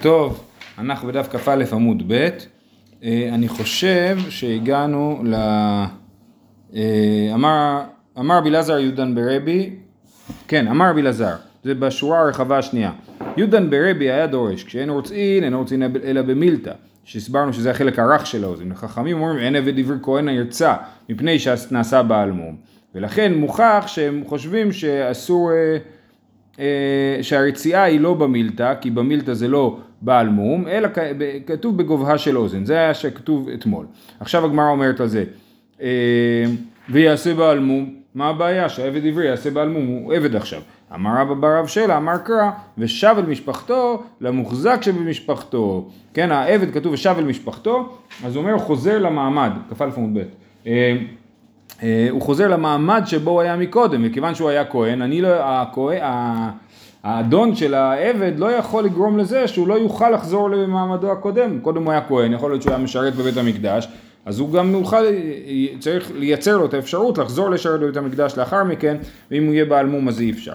טוב, אנחנו בדף כ"א עמוד ב', אה, אני חושב שהגענו ל... אה, אמר, אמר רבי אלעזר יודן ברבי, כן, אמר רבי אלעזר, זה בשורה הרחבה השנייה. יודן ברבי היה דורש, כשאין רוצין, אין רוצין אלא במילתא, שהסברנו שזה החלק הרך של האוזן. החכמים אומרים, אין עבד עברי כהן הירצה, מפני שנעשה בעל מום. ולכן מוכח שהם חושבים שאסור... אה, אה, שהרציעה היא לא במילתא, כי במילתא זה לא בעל מום, אלא כתוב בגובהה של אוזן, זה היה שכתוב אתמול. עכשיו הגמרא אומרת על זה, אה, ויעשה בעל מום, מה הבעיה? שהעבד עברי יעשה בעל מום, הוא עבד עכשיו. אמר רבא בר רב שלה, אמר קרא, ושב אל משפחתו למוחזק שבמשפחתו. כן, העבד כתוב ושב אל משפחתו, אז הוא אומר, חוזר למעמד, כ"א עמוד ב'. אה, אה, הוא חוזר למעמד שבו הוא היה מקודם, מכיוון שהוא היה כהן, אני לא, הכהן, האדון של העבד לא יכול לגרום לזה שהוא לא יוכל לחזור למעמדו הקודם, קודם הוא היה כהן, יכול להיות שהוא היה משרת בבית המקדש, אז הוא גם יוכל, צריך לייצר לו את האפשרות לחזור לשרת בבית המקדש לאחר מכן, ואם הוא יהיה בעל מום אז אי אפשר.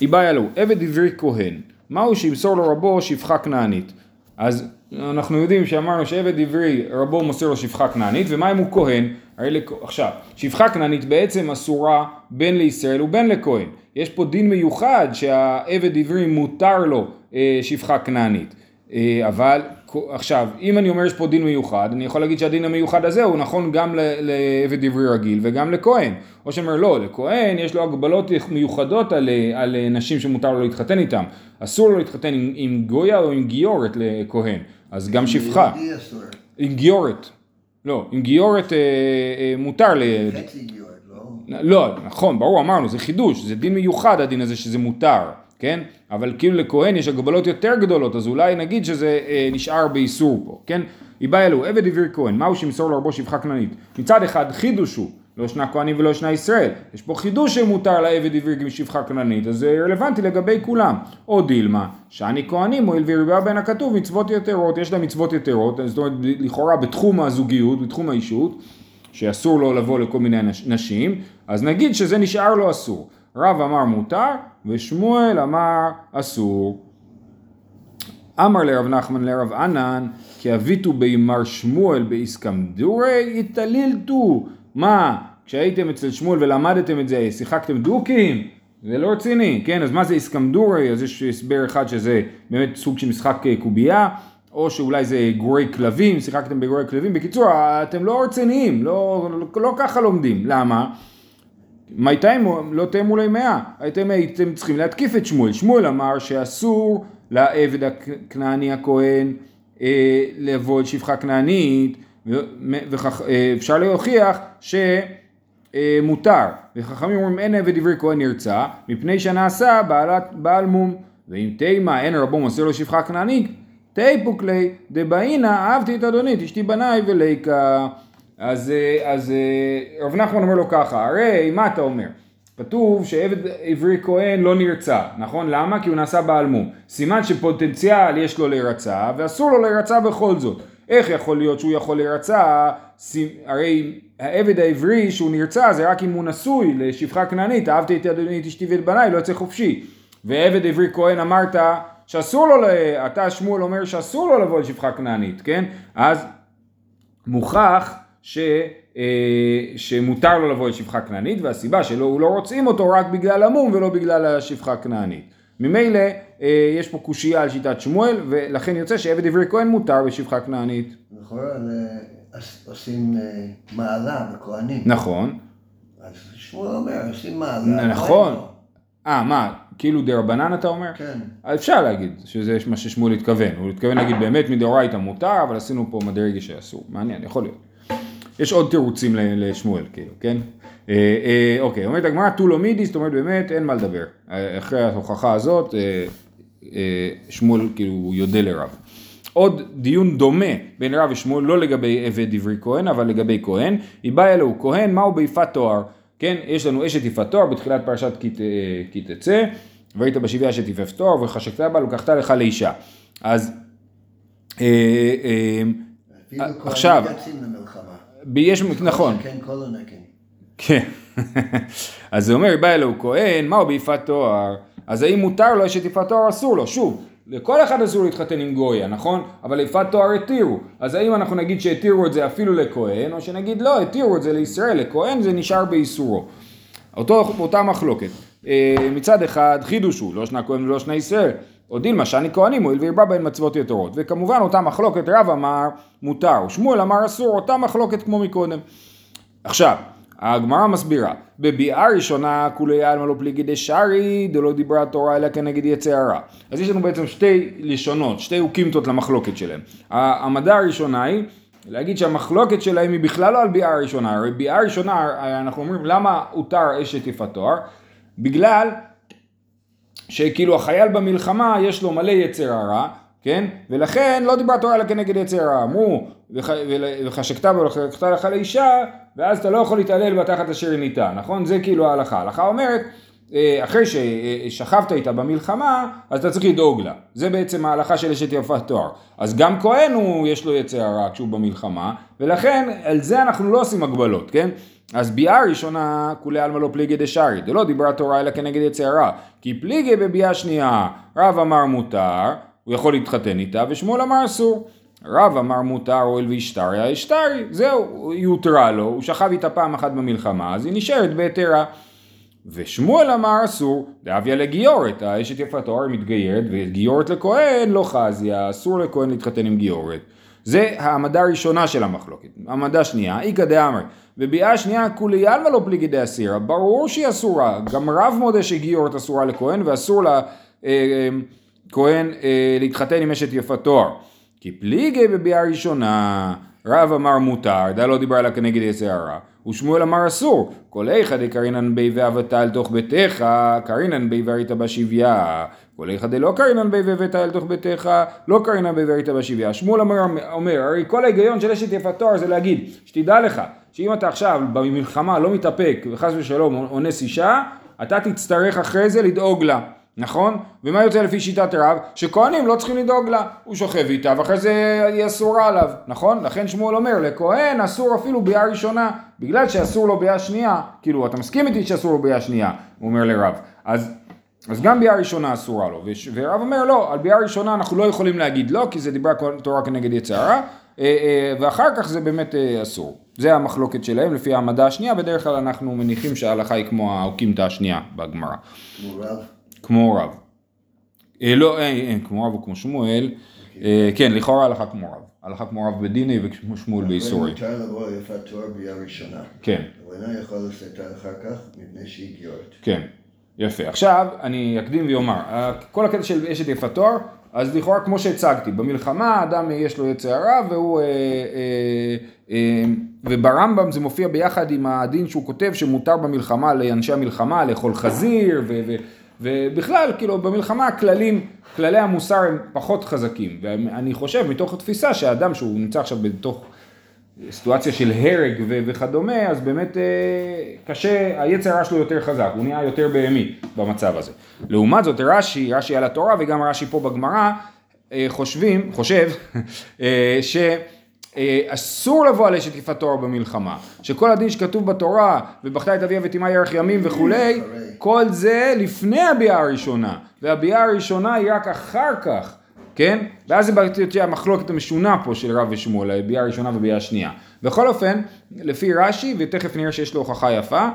איבאי לו, עבד עברי כהן, מהו שימסור לו רבו שפחה כנענית? אז אנחנו יודעים שאמרנו שעבד עברי רבו מוסר לו שפחה כנענית, ומה אם הוא כהן? עכשיו, שפחה כנענית בעצם אסורה בין לישראל ובין לכהן. יש פה דין מיוחד שהעבד עברי מותר לו אה, שפחה כנענית. אה, אבל עכשיו, אם אני אומר יש פה דין מיוחד, אני יכול להגיד שהדין המיוחד הזה הוא נכון גם לעבד עברי רגיל וגם לכהן. או שאומר לא, לכהן יש לו הגבלות מיוחדות על, על נשים שמותר לו להתחתן איתם. אסור לו להתחתן עם, עם גויה או עם גיורת לכהן. אז גם שפחה. עם גיורת. לא, עם גיורת אה, אה, מותר ל... חצי גיורת, לא? לא, נכון, ברור, אמרנו, זה חידוש, זה דין מיוחד הדין הזה שזה מותר, כן? אבל כאילו לכהן יש הגבלות יותר גדולות, אז אולי נגיד שזה אה, נשאר באיסור פה, כן? איבא אלו, עבד עברי כהן, מהו שימסור לרבו שפחה כנענית? מצד אחד חידוש הוא, לא ישנה כהנים ולא ישנה ישראל. יש פה חידוש שמותר לעבד עברי שפחה כנענית, אז זה רלוונטי לגבי כולם. או דילמה, שאני כהנים הואיל וירבה בין הכתוב מצוות יתרות, יש לה מצוות יתרות, זאת אומרת לכאורה בתחום הזוגיות, בתחום האישות, שאסור לו לבוא לכל מיני נשים, אז נגיד שזה נשאר לו אסור. רב אמר מותר, ושמואל אמר אסור. אמר לרב נחמן לרב ענן, כי אביתו בימר שמואל באיסקמדורי יתלילתו. מה, כשהייתם אצל שמואל ולמדתם את זה, שיחקתם דוקים? זה לא רציני, כן? אז מה זה איסקמדורי? אז יש הסבר אחד שזה באמת סוג של משחק אה, קובייה, או שאולי זה גורי כלבים, שיחקתם בגורי כלבים. בקיצור, אתם לא רציניים, לא, לא, לא ככה לומדים. למה? מה הייתם לא תאמו מולי מאה, הייתם הייתם צריכים להתקיף את שמואל. שמואל אמר שאסור לעבד הכנעני הכהן אה, לבוא אל שפחה כנענית, ואפשר אה, להוכיח שמותר, וחכמים אומרים אין עבד עברי כהן נרצע, מפני שנעשה בעלת, בעל מום, ואם תימה אין רבו מוסר לו שפחה כנענית, תיפוק לי דבעינה אהבתי את אדונית אשתי בניי וליקה. אז, אה, אז אה, רב נחמן אומר לו ככה, הרי מה אתה אומר? כתוב שעבד עברי כהן לא נרצע, נכון? למה? כי הוא נעשה בעל מום. סימן שפוטנציאל יש לו להירצע ואסור לו להירצע בכל זאת. איך יכול להיות שהוא יכול להירצע? הרי העבד העברי שהוא נרצע זה רק אם הוא נשוי לשפחה כנענית, אהבתי את אדוני את אשתי ואת בניי, לא יוצא חופשי. ועבד עברי כהן אמרת שאסור לו, אתה שמואל אומר שאסור לו לבוא לשפחה כנענית, כן? אז מוכח ש, אה, שמותר לו לבוא לשפחה כנענית והסיבה שלא לא רוצים אותו רק בגלל המום ולא בגלל השפחה הכנענית. ממילא אה, יש פה קושייה על שיטת שמואל ולכן יוצא שעבד עברי כהן מותר בשפחה כנענית. נכון, עושים אה, מעלה בכהנים. נכון. אז שמואל אומר, עושים מעלה. נכון. אה, מה, כאילו דה רבנן אתה אומר? כן. אפשר להגיד שזה מה ששמואל התכוון. הוא התכוון להגיד באמת מדאורייתא מותר, אבל עשינו פה מדרגה שאסור. מעניין, יכול להיות. יש עוד תירוצים לשמואל, כאילו, כן? אה, אה, אוקיי, אומרת הגמרא טולו מידי, זאת אומרת באמת אין מה לדבר. אחרי ההוכחה הזאת, אה, שמואל כאילו יודה לרב. עוד דיון דומה בין רב ושמואל, לא לגבי עבד עברי כהן, אבל לגבי כהן. היא באה אלוהו כהן, מהו ביפת תואר? כן, יש לנו אשת יפת תואר בתחילת פרשת כי תצא, והיית בשבעה אשת יפת תואר וחשקת בה, לקחת לך לאישה. אז עכשיו, יש, נכון. כן. אז זה אומר, בא אלוהו כהן, מהו ביפת תואר? אז האם מותר לו אשת יפת תואר אסור לו? שוב, לכל אחד אסור להתחתן עם גויה, נכון? אבל יפת תואר התירו. אז האם אנחנו נגיד שהתירו את זה אפילו לכהן, או שנגיד לא, התירו את זה לישראל, לכהן זה נשאר באיסורו. אותו, אותה מחלוקת. אה, מצד אחד חידוש הוא, לא שנה כהן ולא שנה ישראל. או דילמה שאני כהנים הואיל והרבה בהן מצוות יתרות. וכמובן אותה מחלוקת רב אמר מותר, ושמואל אמר אסור, אותה מחלוקת כמו מקודם. עכשיו, הגמרא מסבירה, בביאה ראשונה כולי עלמא לא פליגי דשארי דלא דיברה התורה אלא כנגד יצא הרע. אז יש לנו בעצם שתי לשונות, שתי אוקימתות למחלוקת שלהם. העמדה הראשונה היא להגיד שהמחלוקת שלהם היא בכלל לא על ביאה ראשונה, הרי ביאה ראשונה אנחנו אומרים למה הותר אשת יפת תואר? בגלל שכאילו החייל במלחמה יש לו מלא יצר הרע, כן? ולכן לא דיברה תורה אלא כנגד יצר הרע. אמרו, וחשקת ולחקת לך לאישה, ואז אתה לא יכול להתעלל בתחת אשר ניתה, נכון? זה כאילו ההלכה. ההלכה אומרת, אה, אחרי ששכבת איתה במלחמה, אז אתה צריך לדאוג לה. זה בעצם ההלכה של אשת יפת תואר. אז גם כהן הוא, יש לו יצר הרע כשהוא במלחמה, ולכן על זה אנחנו לא עושים הגבלות, כן? אז ביאה ראשונה כולי עלמא לא פליגי דשארי, דלא דיברה תורה אלא כנגד יצר הרע. כי פליגי בביאה שנייה, רב אמר מותר, הוא יכול להתחתן איתה, ושמואל אמר אסור. רב אמר מותר הואיל והשתריה, השתרי, זהו, היא הותרה לו, הוא שכב איתה פעם אחת במלחמה, אז היא נשארת בהתרה. ושמואל אמר אסור, דאביה לגיורת, האשת יפתו הרי מתגיירת, וגיורת לכהן לא חזיה, אסור לכהן להתחתן עם גיורת. זה העמדה הראשונה של המחלוקת. העמדה שנייה, איכא דאמר, וביאה שנייה כולי עלמא לא פליגי דאסירה, ברור שהיא אסורה, גם רב מודה שגיורת אסורה לכהן ואסור לכהן אה, אה, אה, להתחתן עם אשת יפת תואר. כי פליגי בביאה ראשונה, רב אמר מותר, דה לא דיבר עליה כנגד יצר הרע, ושמואל אמר אסור, כל איכא דקרינן בי ואבתה אל תוך ביתך, קרינן בי ואריתא בשביה, כל איכא דלא קרינן בי ואבתה אל תוך ביתך, לא קרינן בי ואריתא בשביה. שמואל אומר, אומר, הרי כל ההיגיון של אשת יפת תואר זה להגיד, שתדע לך, שאם אתה עכשיו במלחמה לא מתאפק וחס ושלום אונס אישה, אתה תצטרך אחרי זה לדאוג לה. נכון? ומה יוצא לפי שיטת רב? שכהנים לא צריכים לדאוג לה, הוא שוכב איתה ואחרי זה היא אסורה עליו, נכון? לכן שמואל אומר, לכהן אסור אפילו ביאה ראשונה, בגלל שאסור לו ביאה שנייה, כאילו אתה מסכים איתי שאסור לו ביאה שנייה, הוא אומר לרב, אז, אז גם ביאה ראשונה אסורה לו, ורב אומר לא, על ביאה ראשונה אנחנו לא יכולים להגיד לא, כי זה דיברה תורה כנגד יצרה, ואחר כך זה באמת אה, אסור. זה המחלוקת שלהם לפי העמדה השנייה, בדרך כלל אנחנו מניחים שההלכה היא כמו האוקימתא השנייה בגמרא. כמו רב? כמו רב. אה, לא, אין, אין, כמו רב וכמו שמואל, אה, כן, לכאורה הלכה כמו רב. הלכה כמו רב בדיני וכמו שמואל באיסורי. מותר לבוא יפת תואר ביאה ראשונה. כן. הוא אינו יכול לסתר אחר כך מפני שהיא גיורת. כן, יפה. עכשיו אני אקדים ואומר, כל הקטע של אשת יפת תואר, אז לכאורה כמו שהצגתי, במלחמה אדם יש לו יצר הרע והוא, אה, אה, אה, וברמב"ם זה מופיע ביחד עם הדין שהוא כותב שמותר במלחמה לאנשי המלחמה לאכול חזיר ו... ו ובכלל, כאילו, במלחמה הכללים, כללי המוסר הם פחות חזקים. ואני חושב, מתוך התפיסה שהאדם שהוא נמצא עכשיו בתוך סיטואציה של הרג ו- וכדומה, אז באמת אה, קשה, היצר הרע שלו יותר חזק, הוא נהיה יותר בהמי במצב הזה. לעומת זאת, רש"י, רש"י על התורה וגם רש"י פה בגמרא, אה, חושבים, חושב, אה, ש... אה, אסור לבוא על אשת יפת תואר במלחמה, שכל הדין שכתוב בתורה, ובכתה את אביה ותימה ירח ימים וכולי, כל זה לפני הביאה הראשונה, והביאה הראשונה היא רק אחר כך, כן? ואז זה יוצא המחלוקת המשונה פה של רב ושמואל, הביאה הראשונה והביאה השנייה. בכל אופן, לפי רש"י, ותכף נראה שיש לו הוכחה יפה,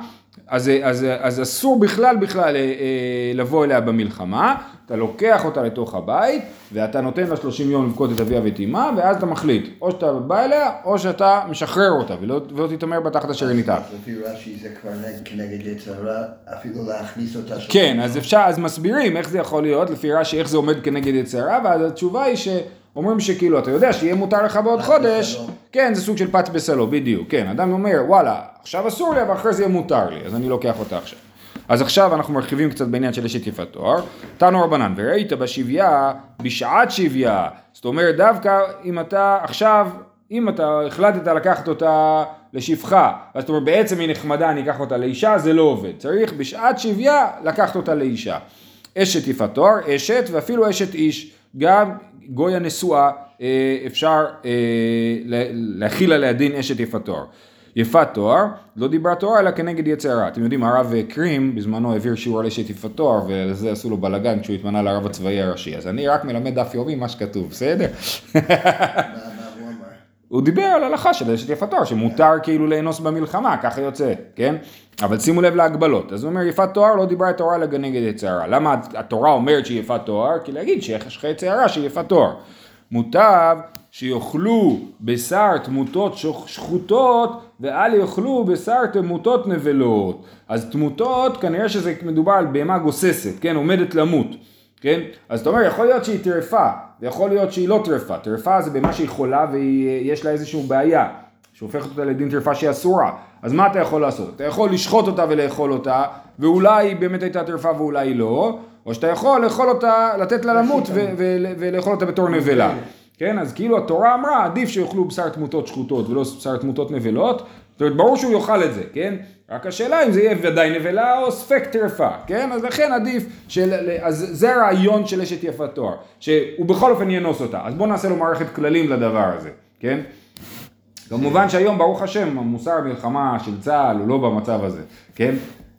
אז, אז, אז אסור בכלל בכלל אה, אה, לבוא אליה במלחמה, אתה לוקח אותה לתוך הבית, ואתה נותן לה 30 יום לבכות את אביה ואת אמה, ואז אתה מחליט, או שאתה בא אליה, או שאתה משחרר אותה, ולא, ולא תתעמר בתחת אשר היא ניתן. לפי רש"י זה כבר כנגד יצרה, אפילו להכניס אותה. כן, אז אפשר, אז מסבירים איך זה יכול להיות, לפי רש"י, איך זה עומד כנגד יצרה, ואז התשובה היא ש... אומרים שכאילו, אתה יודע שיהיה מותר לך בעוד חודש, בסלו. כן, זה סוג של פת בסלו, בדיוק, כן, אדם אומר, וואלה, עכשיו אסור לי, אבל אחרי זה יהיה מותר לי, אז אני לוקח אותה עכשיו. אז עכשיו אנחנו מרחיבים קצת בעניין של אשת יפת תואר. תנו רבנן, וראית בשביה בשעת שביה. זאת אומרת, דווקא אם אתה עכשיו, אם אתה החלטת לקחת אותה לשפחה, אז אתה אומר, בעצם היא נחמדה, אני אקח אותה לאישה, זה לא עובד. צריך בשעת שביה לקחת אותה לאישה. אשת יפת תואר, אשת ואפילו אשת איש. גם גויה נשואה אה, אפשר אה, להכיל עליה דין אשת יפת תואר. יפת תואר, לא דיברה תואר אלא כנגד יצר הרע. אתם יודעים, הרב קרים בזמנו העביר שיעור על אשת יפת תואר, ולזה עשו לו בלאגן כשהוא התמנה לרב הצבאי הראשי. אז אני רק מלמד דף יומי מה שכתוב, בסדר? הוא דיבר על הלכה של אשת יפת תואר, שמותר כאילו לאנוס במלחמה, ככה יוצא, כן? אבל שימו לב להגבלות. אז הוא אומר, יפת תואר לא דיברה תורה אלא כנגד יצר הרע. למה התורה אומרת שהיא יפת תואר? כי להגיד שיש יצר הרע שהיא יפת תואר. מוטב שיאכלו בשר תמותות שח- שחוטות ואל יאכלו בשר תמותות נבלות. אז תמותות כנראה שזה מדובר על בהמה גוססת, כן, עומדת למות, כן? אז אתה אומר יכול להיות שהיא טרפה ויכול להיות שהיא לא טרפה, טרפה זה בהמה שהיא חולה ויש לה איזושהי בעיה שהופכת אותה לדין טרפה שהיא אסורה, אז מה אתה יכול לעשות? אתה יכול לשחוט אותה ולאכול אותה ואולי היא באמת הייתה טרפה ואולי לא, או שאתה יכול לאכול אותה, לתת לה למות ולאכול אותה בתור נבלה. כן, אז כאילו התורה אמרה, עדיף שיאכלו בשר תמותות שחוטות ולא בשר תמותות נבלות, זאת אומרת, ברור שהוא יאכל את זה, כן? רק השאלה אם זה יהיה ודאי נבלה או ספק טרפה, כן? אז לכן עדיף, של, אז זה הרעיון של אשת יפת תואר, שהוא בכל אופן ינוס אותה, אז בואו נעשה לו מערכת כללים לדבר הזה, כן? כמובן שהיום ברוך השם המוסר המלחמה של צה"ל הוא לא במצב הזה, כן?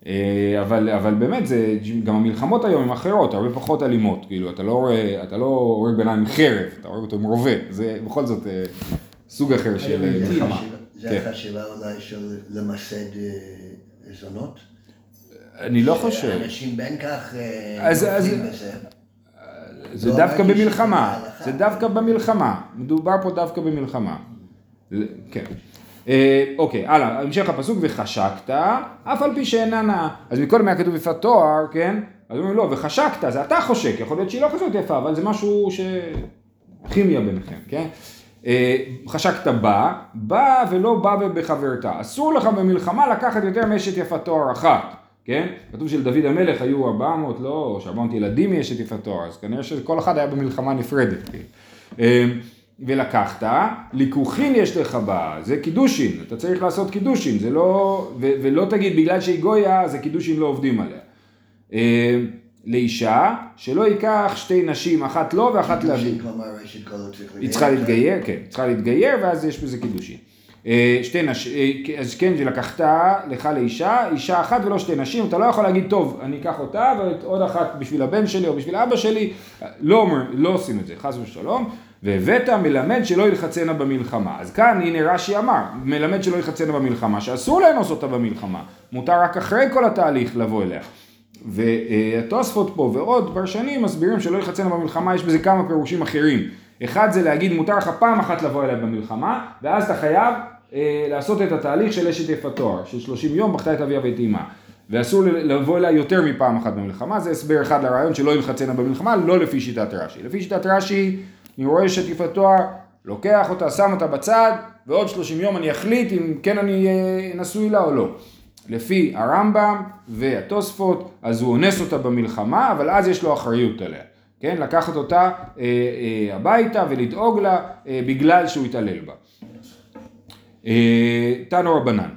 אה, אבל, אבל באמת זה, גם המלחמות היום הן אחרות, הרבה פחות אלימות, כאילו אתה לא רואה, אתה לא אדם עם חרב, אתה רואה אותו עם רובה, זה בכל זאת אה, סוג אחר של אה, מלחמה. זה כן. החשיבה אולי של למסד אה, זונות? אני לא חושב, אנשים בין כך אה, אז- בזה. זה לא דווקא במלחמה. זה דווקא במלחמה, מדובר פה דווקא במלחמה. כן. אה, אוקיי, הלאה, המשך הפסוק, וחשקת, אף על פי שאינה נאה. אז מקודם היה כתוב יפת תואר, כן? אז אומרים לא, וחשקת, זה אתה חושק, יכול להיות שהיא לא כזאת יפה, אבל זה משהו ש... כימיה ביניכם, כן? אה, חשקת בה, בא ולא בא בחברתה. אסור לך במלחמה לקחת יותר מאשת יפת תואר אחת, כן? כתוב שלדוד המלך היו 400, לא, או 400 ילדים מאשת יפת תואר, אז כנראה שכל אחד היה במלחמה נפרדת. כן? אה, ולקחת, ליקוחין יש לך בה, זה קידושין, אתה צריך לעשות קידושין, זה לא, ו, ולא תגיד בגלל שהיא גויה, זה קידושין לא עובדים עליה. אה, לאישה, שלא ייקח שתי נשים, אחת לו ואחת לאביו. אשת כלו צריך היא צריכה להתגייר, כן, צריכה להתגייר ואז יש בזה קידושין. אה, שתי נשים, אז כן, ולקחת לך לאישה, אישה אחת ולא שתי נשים, אתה לא יכול להגיד, טוב, אני אקח אותה ועוד אחת בשביל הבן שלי או בשביל אבא שלי, לא, אומר, לא עושים את זה, חס ושלום, והבאת מלמד שלא ילחצנה במלחמה. אז כאן הנה רש"י אמר, מלמד שלא ילחצנה במלחמה, שאסור לאנוס אותה במלחמה, מותר רק אחרי כל התהליך לבוא אליה. והתוספות פה ועוד פרשנים מסבירים שלא יחצנה במלחמה, יש בזה כמה פירושים אחרים. אחד זה להגיד מותר לך פעם אחת לבוא אליה במלחמה, ואז אתה חייב אה, לעשות את התהליך של אשת יפת תואר, של 30 יום בכתה את אביה ואת אמה. ואסור לבוא אליה יותר מפעם אחת במלחמה, זה הסבר אחד לרעיון שלא יחצנה במלחמה, לא לפי שיטת רש"י. לפי שיטת רש"י, אני רואה אשת יפת תואר, לוקח אותה, שם אותה בצד, ועוד 30 יום אני אחליט אם כן אני אה, נשוי לה או לא. לפי הרמב"ם והתוספות, אז הוא אונס אותה במלחמה, אבל אז יש לו אחריות עליה. כן? לקחת אותה אה, אה, הביתה ולדאוג לה אה, בגלל שהוא התעלל בה. אה, תנו רבנן.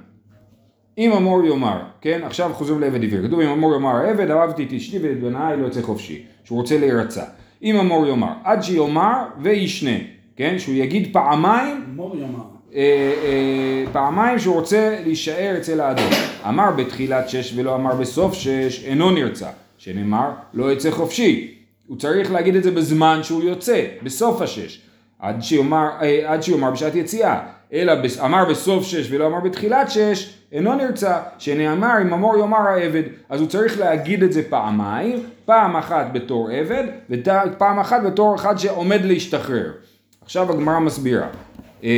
אם אמור יאמר, כן? עכשיו חוזרים לעבד עברי. כתוב אם אמור יאמר העבד, אהבתי את אשתי ואת בניי לא יוצא חופשי. שהוא רוצה להירצע. אם אמור יאמר, עד שיאמר וישנה, כן? שהוא יגיד פעמיים מור יאמר. אה, אה, פעמיים שהוא רוצה להישאר אצל האדון. אמר בתחילת שש ולא אמר בסוף שש, אינו נרצע. שנאמר, לא יצא חופשי. הוא צריך להגיד את זה בזמן שהוא יוצא, בסוף השש. עד שיאמר, אה, עד שיאמר בשעת יציאה. אלא אמר בסוף שש ולא אמר בתחילת שש, אינו נרצע. שנאמר, אם אמור יאמר העבד, אז הוא צריך להגיד את זה פעמיים, פעם אחת בתור עבד, ופעם אחת בתור אחד שעומד להשתחרר. עכשיו הגמרא מסבירה. אה,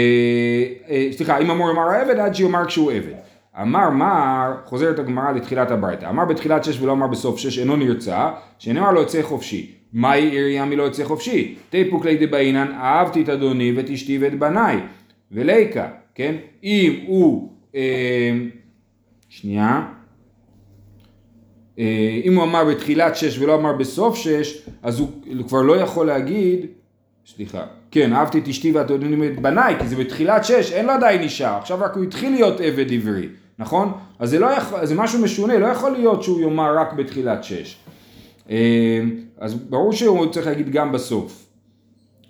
אה, סליחה, אם אמור יאמר העבד עד שיאמר כשהוא עבד. אמר מר, חוזרת הגמרא לתחילת הברייתא, אמר בתחילת שש ולא אמר בסוף שש אינו נרצע, שנאמר לא יוצא חופשי. מהי עירייה מלא יוצא חופשי? תיפוק לידי באינן, אהבתי את אדוני ואת אשתי ואת בניי. וליקה, כן? אם הוא, אה, שנייה, אם הוא אמר בתחילת שש ולא אמר בסוף שש, אז הוא כבר לא יכול להגיד, סליחה, כן, אהבתי את אשתי ואת אדוני ואת בניי, כי זה בתחילת שש, אין לו עדיין אישה, עכשיו רק הוא התחיל להיות עבד עברי, נכון? אז זה, לא יכול, זה משהו משונה, לא יכול להיות שהוא יאמר רק בתחילת שש. אה, אז ברור שהוא צריך להגיד גם בסוף.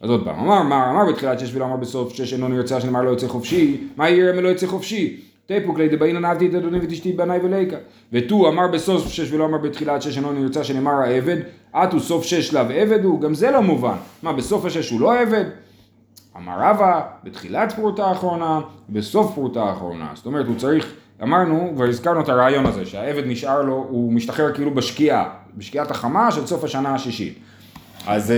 אז עוד פעם, אמר, אמר, אמר בתחילת שש ולא אמר בסוף שש אינו נרצה שנאמר לא יוצא חופשי, מה יראה מלא יוצא חופשי? תיפוק לידי באינן אהבתי את אדוני ואת אשתי בניי וליקה. ותו אמר בסוף שש ולא אמר בתחילת שש אינו נרצה שנאמר העבד, עטו סוף שש לאו עבד הוא, גם זה לא מובן. מה בסוף השש הוא לא עבד? אמר רבא, בתחילת פרוטה האחרונה, בסוף פרוטה האחרונה. זאת אומרת, הוא צריך, אמרנו, כבר הזכרנו את הרעיון הזה, שהעבד נשאר לו, הוא משתחרר כאילו בשקיעה, בשקיעת החמה של סוף השנה השישית. אז,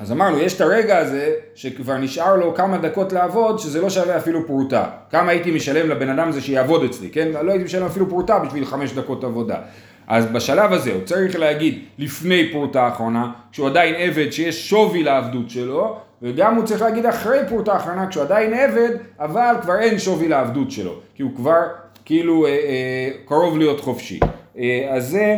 אז אמרנו, יש את הרגע הזה, שכבר נשאר לו כמה דקות לעבוד, שזה לא שווה אפילו פרוטה. כמה הייתי משלם לבן אדם הזה שיעבוד אצלי, כן? לא הייתי משלם אפילו פרוטה בשביל חמש דקות עבודה. אז בשלב הזה הוא צריך להגיד לפני פרוטה האחרונה, כשהוא עדיין עבד שיש שווי לעבדות שלו, וגם הוא צריך להגיד אחרי פרוטה האחרונה כשהוא עדיין עבד, אבל כבר אין שווי לעבדות שלו, כי הוא כבר כאילו אה, אה, קרוב להיות חופשי. אה, אז זה,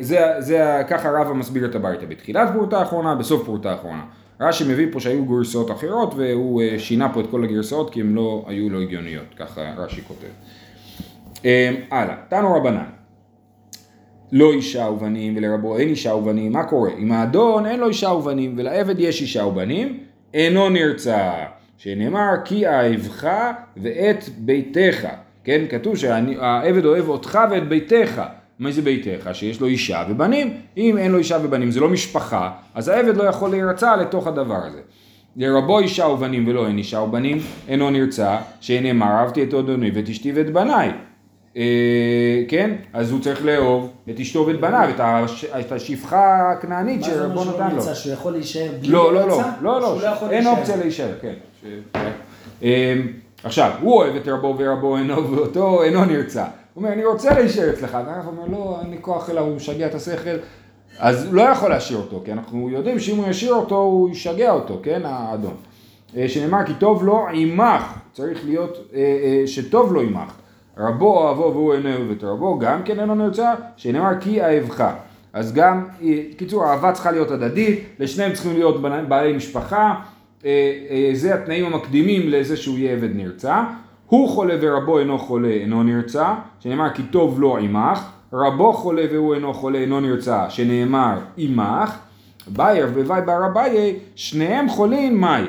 זה, זה ככה רבא מסביר את הביתה, בתחילת פרוטה האחרונה, בסוף פרוטה האחרונה. רש"י מביא פה שהיו גרסאות אחרות והוא אה, שינה פה את כל הגרסאות כי הן לא היו לא הגיוניות, ככה רש"י כותב. אה, הלאה, תנו רבנן. לא אישה ובנים ולרבו אין אישה ובנים, מה קורה? אם האדון אין לו אישה ובנים ולעבד יש אישה ובנים, אינו נרצע. שנאמר כי אהבך ואת ביתך. כן, כתוב שהעבד אוהב אותך ואת ביתך. מה זה ביתך? שיש לו אישה ובנים. אם אין לו אישה ובנים, זה לא משפחה, אז העבד לא יכול להירצע לתוך הדבר הזה. לרבו אישה ובנים ולא אין אישה ובנים, אינו נרצע, שנאמר אהבתי את אדוני ואת אשתי ואת בניי. אה, כן? אז הוא צריך לאהוב את אשתו ואת בניו, את, הש, את השפחה הכנענית שרבו נתן לו. מה זה אומר שהוא יכול להישאר בלי לא, לא, לא? לא, לא, שהוא יכול אין. אופציה להישאר, כן. ש- אה, עכשיו, הוא אוהב את רבו ורבו אינו ואותו אינו נרצע. הוא אומר, אני רוצה להישאר אצלך, והרב אומר, לא, אין לי כוח אליו, הוא משגע את השכל. אז הוא לא יכול להשאיר אותו, כי אנחנו יודעים שאם הוא ישאיר אותו, הוא ישגע אותו, כן, האדון. אה, שנאמר, כי טוב לו עמך, צריך להיות אה, אה, שטוב לו עמך. רבו אוהבו והוא אינו אוהב את רבו, גם כן אינו נרצע, שנאמר כי אהבך. אז גם, קיצור, האהבה צריכה להיות הדדית, לשניהם צריכים להיות בעלי משפחה, זה התנאים המקדימים לזה שהוא יהיה עבד נרצע. הוא חולה ורבו אינו חולה אינו נרצע, שנאמר כי טוב לו עמך, רבו חולה והוא אינו חולה אינו נרצע, שנאמר עמך, בייר ובאי בר אביי, שניהם חולים מאי?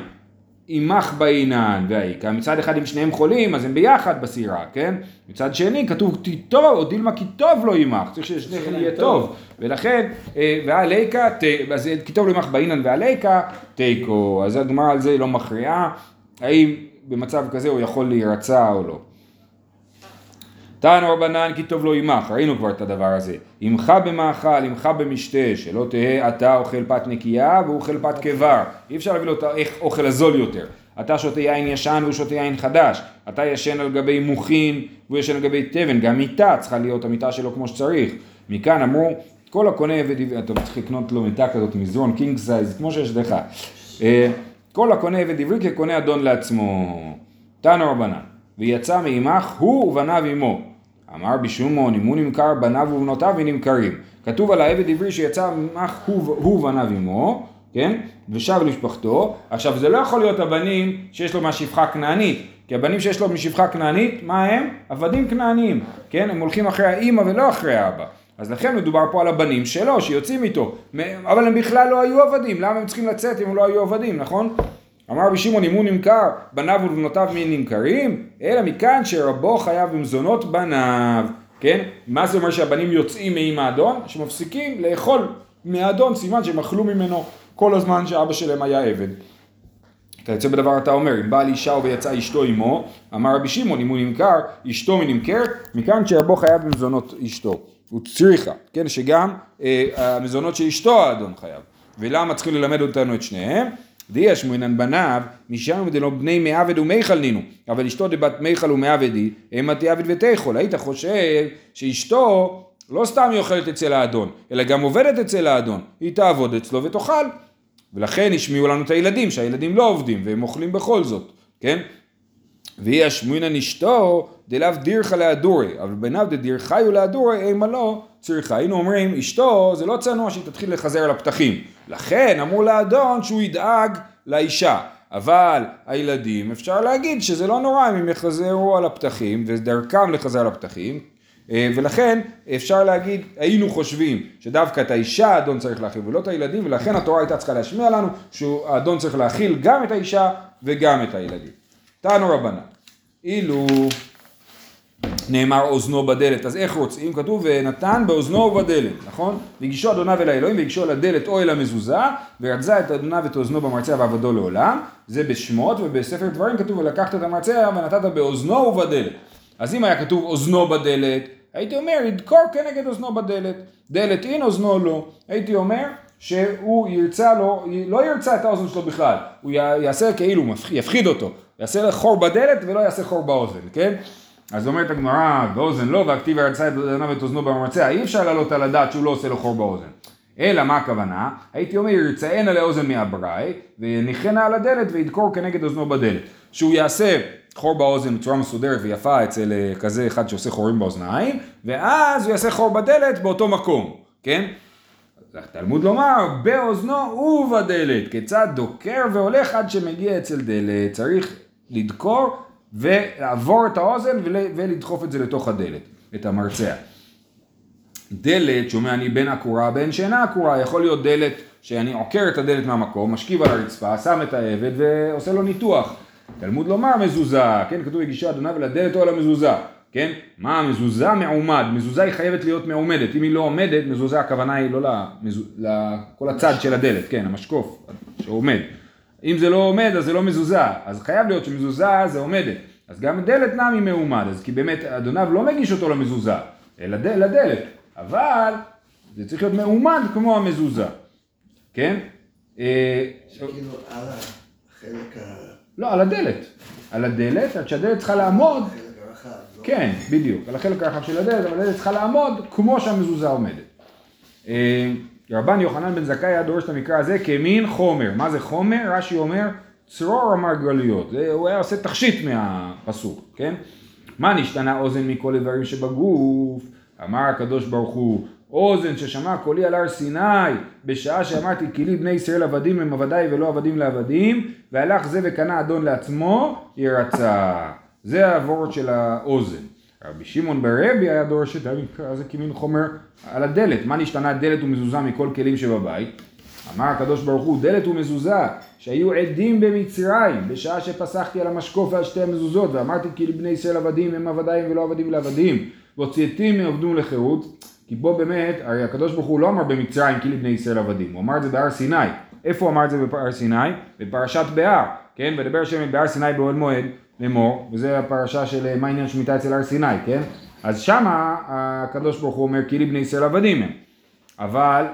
עמך בעינן והאיכה, מצד אחד אם שניהם חולים אז הם ביחד בסירה, כן? מצד שני כתוב כי טוב, או דילמה כי טוב לו עמך, צריך ששניכם יהיה טוב, ולכן, אה, והליקה, ת- אז כי טוב לו עמך בעינן והליקה, תיקו, אז הגמרא על זה לא מכריעה, האם במצב כזה הוא יכול להירצע או לא. תנו רבנן כי טוב לו עמך, ראינו כבר את הדבר הזה. עמך במאכל, עמך במשתה, שלא תהא אתה אוכל פת נקייה והוא אוכל פת קבר. אי אפשר להביא לו את האיך- אוכל הזול יותר. אתה שותה יין ישן והוא שותה יין חדש. אתה ישן על גבי מוחין והוא ישן על גבי תבן. גם מיטה צריכה להיות המיטה שלו כמו שצריך. מכאן אמרו, כל הקונה עברי, אתה צריך לקנות לו מיטה כזאת, מזרון king size, כמו שיש לך. כל הקונה עבד עברי כקונה אדון לעצמו. תנו רבנן, ויצא מעמך הוא ובניו עמו. אמר רבי שמעון, אם הוא נמכר בניו ובנותיו מי נמכרים. כתוב על העבד עברי שיצא ממך הוא, ובניו עמו, כן? ושב למשפחתו. עכשיו זה לא יכול להיות הבנים שיש לו מהשפחה הכנענית, כי הבנים שיש לו משפחה כנענית, מה הם? עבדים כנעניים, כן? הם הולכים אחרי האימא ולא אחרי האבא. אז לכן מדובר פה על הבנים שלו, שיוצאים איתו. אבל הם בכלל לא היו עבדים, למה הם צריכים לצאת אם הם לא היו עבדים, נכון? אמר רבי שמעון אם הוא נמכר, בניו ובנותיו מי נמכרים? אלא מכאן שרבו חייב במזונות בניו, כן? מה זה אומר שהבנים יוצאים מעם האדון? שמפסיקים לאכול מהאדון, סימן שהם אכלו ממנו כל הזמן שאבא שלהם היה עבד. כיוצא בדבר אתה אומר, אם בעל אישה ויצא אשתו עמו, אמר רבי שמעון, אם הוא נמכר, אשתו מנמכרת, מכאן שרבו חייב במזונות אשתו. הוא צריכה, כן, שגם אה, המזונות של אשתו האדון חייב. ולמה צריכים ללמד אותנו את שניהם? דיה שמואנן בניו, משם דלא בני מעבד ומיכל נינו, אבל אשתו דבת מיכל ומעבדי, המה תעבד ותיכול. היית חושב שאשתו לא סתם היא אוכלת אצל האדון, אלא גם עובדת אצל האדון. היא תעבוד אצלו ותאכל. ולכן השמיעו לנו את הילדים, שהילדים לא עובדים, והם אוכלים בכל זאת, כן? והיא השמועינן אשתו דלאו דירכה להדורי, אבל בניו דדירחיו להדורי, אימה לא צריכה. היינו אומרים, אשתו זה לא צנוע שהיא תתחיל לחזר על הפתחים. לכן אמרו לאדון שהוא ידאג לאישה. אבל הילדים, אפשר להגיד שזה לא נורא אם הם יחזרו על הפתחים, ודרכם לחזר על הפתחים, ולכן אפשר להגיד, היינו חושבים שדווקא את האישה האדון צריך להכיל ולא את הילדים, ולכן התורה הייתה צריכה להשמיע לנו שהאדון צריך להכיל גם את האישה וגם את הילדים. תענו רבנן. אילו נאמר אוזנו בדלת, אז איך רוצים? כתוב ונתן באוזנו ובדלת, נכון? והגישו אדוניו אל האלוהים והגישו אל הדלת או אל המזוזה ורדזה את אדוניו ואת אוזנו במרצע ועבדו לעולם, זה בשמות ובספר דברים כתוב ולקחת את המרצע ונתת באוזנו ובדלת. אז אם היה כתוב אוזנו בדלת, הייתי אומר ידקור כנגד אוזנו בדלת, דלת אין אוזנו לא, הייתי אומר שהוא ירצה לו, לא ירצה את האוזן שלו בכלל, הוא יעשה כאילו, יפחיד אותו, יעשה חור בדלת ולא יעשה חור באוזן, כן? אז אומרת הגמרא, באוזן לא, והכתיב ירצה את אוזנו ואת אוזנו במרצע, אי אפשר לעלות על הדעת שהוא לא עושה לו חור באוזן. אלא מה הכוונה? הייתי אומר ירצאנה לאוזן מאבראי, ויניחנה על הדלת וידקור כנגד אוזנו בדלת. שהוא יעשה חור באוזן בצורה מסודרת ויפה אצל אה, כזה אחד שעושה חורים באוזניים, ואז הוא יעשה חור בדלת באותו מקום, כן? תלמוד לומר, באוזנו ובדלת, כיצד דוקר והולך עד שמגיע אצל דלת, צריך לדקור ולעבור את האוזן ולדחוף את זה לתוך הדלת, את המרצע. דלת, שומע אני בין עקורה בין שאינה עקורה, יכול להיות דלת שאני עוקר את הדלת מהמקום, משכיב על הרצפה, שם את העבד ועושה לו ניתוח. תלמוד לומר מזוזה, כן, כתוב הגישה אדוניו לדלת או על המזוזה, כן? מה המזוזה מעומד, מזוזה היא חייבת להיות מעומדת, אם היא לא עומדת, מזוזה הכוונה היא לא לכל הצד של הדלת, כן, המשקוף שעומד. אם זה לא עומד אז זה לא מזוזה, אז חייב להיות שמזוזה זה עומדת. אז גם דלת נמי מעומד, אז כי באמת אדוניו לא מגיש אותו למזוזה, אלא לדלת, אבל זה צריך להיות מעומד כמו המזוזה, כן? אה, שכאילו על החלק ה... לא, על הדלת. על הדלת, עד שהדלת צריכה לעמוד. לא? כן, בדיוק. על החלק הרחב של הדלת, אבל הדלת צריכה לעמוד כמו שהמזוזה עומדת. אה, רבן יוחנן בן זכאי היה דורש את המקרא הזה כמין חומר. מה זה חומר? רש"י אומר צרור המרגליות. הוא היה עושה תכשיט מהפסוק, כן? מה נשתנה אוזן מכל איברים שבגוף? אמר הקדוש ברוך הוא אוזן ששמע קולי על הר סיני בשעה שאמרתי כי לי בני ישראל עבדים הם עבדיי ולא עבדים לעבדים והלך זה וקנה אדון לעצמו ירצה. זה העבורת של האוזן. רבי שמעון ברבי היה דורש את הזה כמין חומר על הדלת. מה נשתנה דלת ומזוזה מכל כלים שבבית? אמר הקדוש ברוך הוא דלת ומזוזה שהיו עדים במצרים בשעה שפסחתי על המשקוף ועל שתי המזוזות ואמרתי כי לבני ישראל עבדים הם עבדיים ולא עבדים לעבדים והוצאתי מעבדום לחירות כי פה באמת הרי הקדוש ברוך הוא לא אמר במצרים כי לבני ישראל עבדים הוא אמר את זה בהר סיני איפה הוא אמר את זה בהר סיני? בפרשת בהר כן ודבר השם בהר סיני באוהל מועד לאמור, וזה הפרשה של מה עניין שמיטה אצל הר סיני, כן? אז שמה הקדוש ברוך הוא אומר כי לבני ישראל עבדים הם. אבל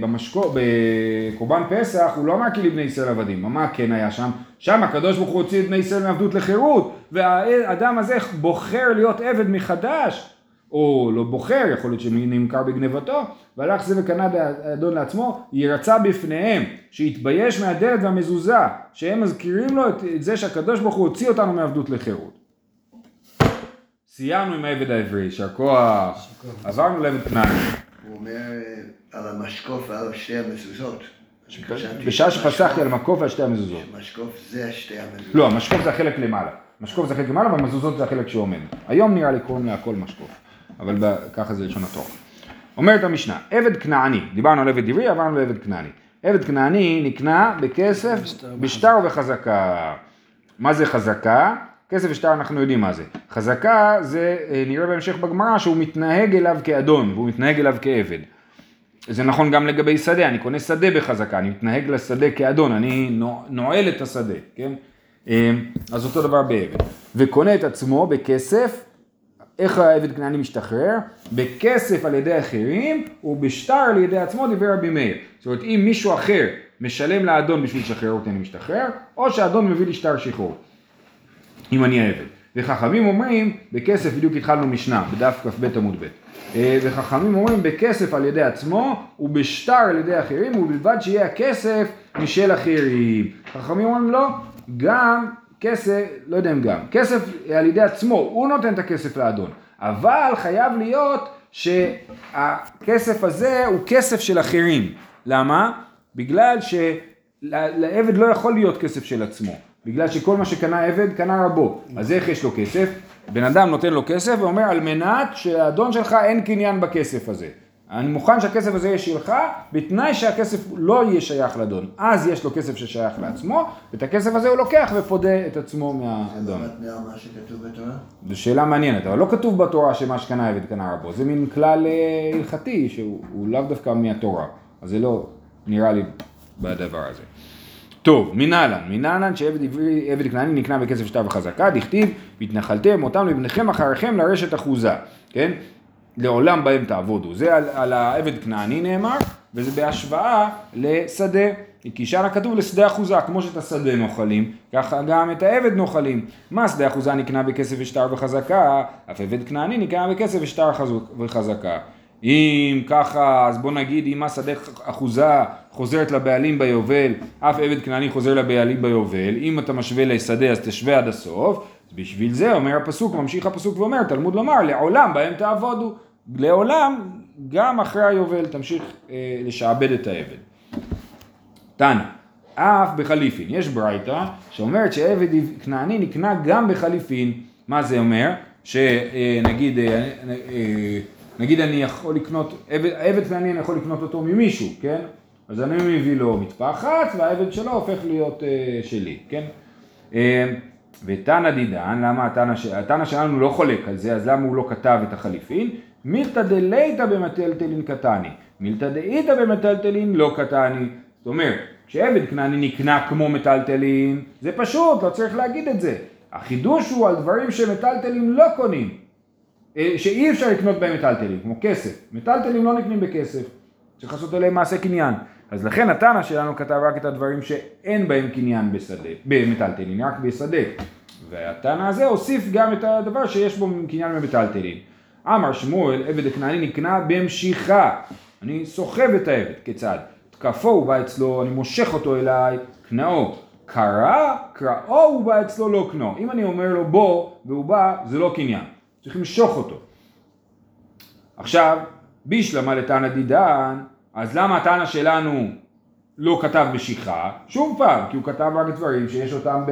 במשקו, בקורבן פסח הוא לא אמר כי לבני ישראל עבדים, מה כן היה שם? שם הקדוש ברוך הוא הוציא את בני ישראל מעבדות לחירות, והאדם הזה בוחר להיות עבד מחדש, או לא בוחר, יכול להיות שנמכר בגנבתו, והלך זה וקנה אדון לעצמו, ירצה בפניהם, שיתבייש מהדלת והמזוזה, שהם מזכירים לו את, את זה שהקדוש ברוך הוא הוציא אותנו מעבדות לחירות. סיימנו עם העבד העברי, יישר כוח, עברנו לעבד כנעני. הוא אומר על המשקוף ועל שתי המזוזות. בשעה שפסחתי על המשקוף ועל שתי המזוזות. משקוף זה שתי המזוזות. לא, המשקוף זה החלק למעלה. משקוף זה החלק למעלה והמזוזות זה החלק שעומד. היום נראה לי קוראים להכל משקוף. אבל ככה זה לשון התורה. אומרת המשנה, עבד כנעני, דיברנו על עבד עברי, עברנו לעבד כנעני. עבד כנעני נקנה בכסף, בשטר ובחזקה. מה זה חזקה? כסף ושטר אנחנו יודעים מה זה. חזקה זה אה, נראה בהמשך בגמרא שהוא מתנהג אליו כאדון והוא מתנהג אליו כעבד. זה נכון גם לגבי שדה, אני קונה שדה בחזקה, אני מתנהג לשדה כאדון, אני נועל את השדה, כן? אה, אז אותו דבר בעבד. וקונה את עצמו בכסף איך העבד כנעני משתחרר? בכסף על ידי אחרים ובשטר על ידי עצמו דיבר רבי מאיר. זאת אומרת אם מישהו אחר משלם לאדון בשביל לשחרר אותי אני משתחרר, או שהאדון מביא לי שטר שחרור, אם אני העבד. וחכמים אומרים, בכסף בדיוק התחלנו משנה, בדף כ"ב עמוד ב', אה, וחכמים אומרים בכסף על ידי עצמו ובשטר על ידי אחרים ובלבד שיהיה הכסף משל אחרים. חכמים אומרים לא, גם כסף, לא יודע אם גם, כסף על ידי עצמו, הוא נותן את הכסף לאדון, אבל חייב להיות שהכסף הזה הוא כסף של אחרים. למה? בגלל שלעבד לא יכול להיות כסף של עצמו, בגלל שכל מה שקנה עבד קנה רבו, אז איך יש לו כסף? בן אדם נותן לו כסף ואומר על מנת שהאדון שלך אין קניין בכסף הזה. אני מוכן שהכסף הזה יהיה שלך, בתנאי שהכסף לא יהיה שייך לאדון. אז יש לו כסף ששייך לעצמו, ואת הכסף הזה הוא לוקח ופודה את עצמו מהאדון. זו שאלה מעניינת, אבל לא כתוב בתורה שמה שקנה עבד קנה רבו, זה מין כלל אה, הלכתי שהוא הוא לאו דווקא מהתורה, אז זה לא נראה לי בדבר הזה. טוב, מנהלן, מנהלן שעבד עבד כנעני נקנה בכסף שטר וחזקה, דכתיב, והתנחלתם אותם לבניכם אחריכם לרשת אחוזה, כן? לעולם בהם תעבודו. זה על, על העבד כנעני נאמר, וזה בהשוואה לשדה. כי שנה כתוב לשדה אחוזה, כמו שאת השדה נוחלים, ככה גם את העבד נוחלים. מה שדה אחוזה נקנה בכסף ושטר וחזקה, אף עבד כנעני נקנה בכסף ושטר וחזקה. אם ככה, אז בוא נגיד אם השדה אחוזה חוזרת לבעלים ביובל, אף עבד כנעני חוזר לבעלים ביובל, אם אתה משווה לשדה אז תשווה עד הסוף, בשביל זה אומר הפסוק, ממשיך הפסוק ואומר, תלמוד לומר, לעולם בהם תעבודו. לעולם, גם אחרי היובל תמשיך אה, לשעבד את העבד. תנא, אף בחליפין, יש ברייתא שאומרת שעבד כנעני נקנה גם בחליפין, מה זה אומר? שנגיד, נגיד אני יכול לקנות, עבד, עבד כנעני אני יכול לקנות אותו ממישהו, כן? אז אני מביא לו מטפחת והעבד שלו הופך להיות אה, שלי, כן? אה, ותנא דידן, למה התנא שלנו לא חולק על זה, אז למה הוא לא כתב את החליפין? מילתא דליתא במטלטלין קטני, מילתא דאיתא במטלטלין לא קטני. זאת אומרת, כשעבד כנעני נקנה כמו מטלטלין, זה פשוט, לא צריך להגיד את זה. החידוש הוא על דברים שמטלטלים לא קונים, אה, שאי אפשר לקנות בהם מטלטלים, כמו כסף. מטלטלים לא נקנים בכסף, צריך לעשות עליהם מעשה קניין. אז לכן התנא שלנו כתב רק את הדברים שאין בהם קניין בשדה, במטלטלין, רק בשדה. והתנא הזה הוסיף גם את הדבר שיש בו קניין במטלטלין. אמר שמואל, עבד הכנעני נקנה במשיכה. אני סוחב את העבד, כיצד? תקפו הוא בא אצלו, אני מושך אותו אליי, קנאו. קרא, קראו הוא בא אצלו לא קנו. אם אני אומר לו בוא, והוא בא, זה לא קניין. צריך למשוך אותו. עכשיו, בישלמה לתנא דידן, אז למה התנא שלנו לא כתב משיכה? שוב פעם, כי הוא כתב רק דברים שיש אותם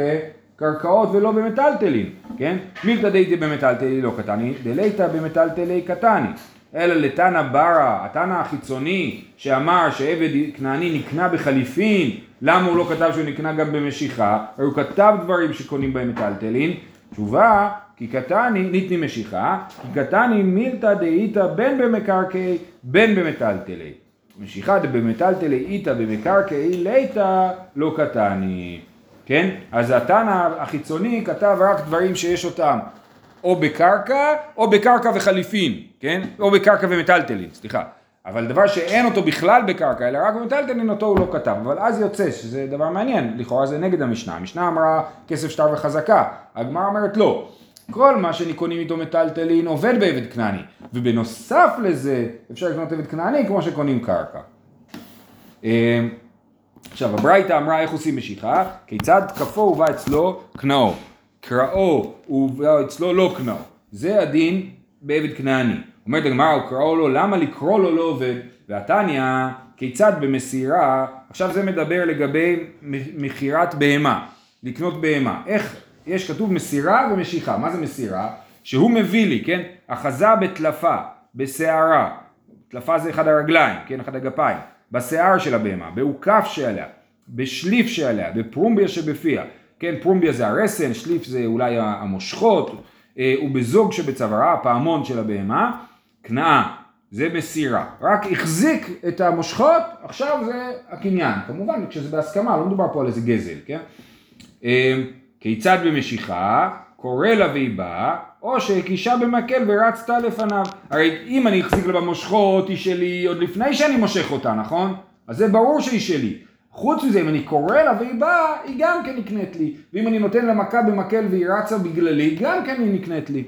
בקרקעות ולא במטלטלים, כן? מילתא דייתא במטלטלי לא קטני, דליתא במטלטלי קטני. אלא לתנא ברא, התנא החיצוני שאמר שעבד כנעני נקנה בחליפין, למה הוא לא כתב שהוא נקנה גם במשיכה? הרי הוא כתב דברים שקונים בהם מטלטלין. תשובה, כי קטני, ניתני משיכה, כי קטני מילתא דאיתא בין במקרקעי בין במטלטלי. משיכה דבמטלטלי איתא במקרקעי ליתא לא קטני. כן? אז התנא החיצוני כתב רק דברים שיש אותם או בקרקע או בקרקע וחליפין, כן? או בקרקע ומטלטלין, סליחה. אבל דבר שאין אותו בכלל בקרקע, אלא רק במטלטלין אותו הוא לא כתב. אבל אז יוצא שזה דבר מעניין, לכאורה זה נגד המשנה. המשנה אמרה כסף שטר וחזקה, הגמרא אומרת לא. כל מה שקונים איתו מטלטלין עובד בעבד כנעני, ובנוסף לזה אפשר לקנות עבד כנעני כמו שקונים קרקע. עכשיו הברייתא אמרה איך עושים משיכה, כיצד תקפו ובא אצלו קנאו, קראו ובא אצלו לא קנאו, זה הדין בעבד כנעני. אומרת הגמרא, הוא קראו לו, למה לקרוא לו לא עובד? והתניא, כיצד במסירה, עכשיו זה מדבר לגבי מכירת בהמה, לקנות בהמה. איך, יש כתוב מסירה ומשיכה, מה זה מסירה? שהוא מביא לי, כן? אחזה בטלפה, בשערה, טלפה זה אחד הרגליים, כן? אחד הגפיים, בשיער של הבהמה, בעוקף שעליה, בשליף שעליה, בפרומביה שבפיה, כן? פרומביה זה הרסן, שליף זה אולי המושכות, אה, ובזוג שבצווארה, הפעמון של הבהמה, כנעה, זה מסירה. רק החזיק את המושכות, עכשיו זה הקניין. כמובן, כשזה בהסכמה, לא מדובר פה על איזה גזל, כן? אה, כיצד במשיכה, קורא לה והיא באה, או שהקישה במקל ורצת לפניו. הרי אם אני אחזיק לה במושכות, היא שלי עוד לפני שאני מושך אותה, נכון? אז זה ברור שהיא שלי. חוץ מזה, אם אני קורא לה והיא באה, היא גם כן נקנית לי. ואם אני נותן לה מכה במקל והיא רצה בגללי, גם כן היא נקנית לי.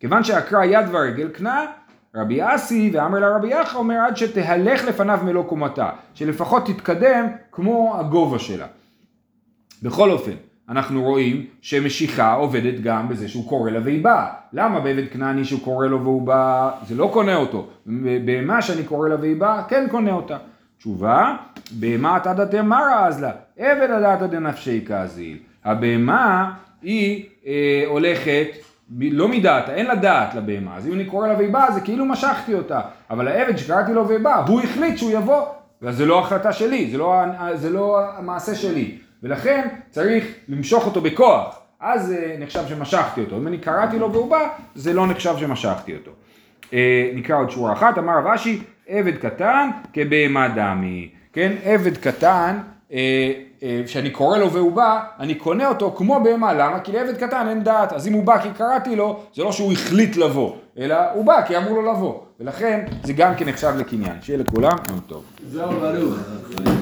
כיוון שעקרה יד ורגל קנה, רבי אסי ואמר לה רבי יחא אומר עד שתהלך לפניו מלוא קומתה, שלפחות תתקדם כמו הגובה שלה. בכל אופן, אנחנו רואים שמשיכה עובדת גם בזה שהוא קורא לה והיא באה. למה בעבד כנעני שהוא קורא לו והוא בא, זה לא קונה אותו. בהמה שאני קורא לה והיא באה, כן קונה אותה. תשובה, בהמה תדא תמרא אז לה, עבד הדתא דנפשי כזיל. הבהמה היא אה, הולכת לא מדעת, אין לה דעת לבהמה, אז אם אני קורא לה והיא באה, זה כאילו משכתי אותה, אבל העבד שקראתי לו ובא, הוא החליט שהוא יבוא, אז זה לא החלטה שלי, זה לא, זה לא המעשה שלי, ולכן צריך למשוך אותו בכוח, אז זה נחשב שמשכתי אותו, אם אני קראתי לו והוא בא, זה לא נחשב שמשכתי אותו. אה, נקרא עוד שורה אחת, אמר רב אשי, עבד קטן כבהמה דמי, כן, עבד קטן, אה, אה, שאני קורא לו והוא בא, אני קונה אותו כמו בהמה, למה? כי לעבד קטן אין דעת, אז אם הוא בא כי קראתי לו, זה לא שהוא החליט לבוא, אלא הוא בא כי אמרו לו לבוא, ולכן זה גם כן נחשב לקניין, שיהיה לכולם יום טוב. זהו ברור.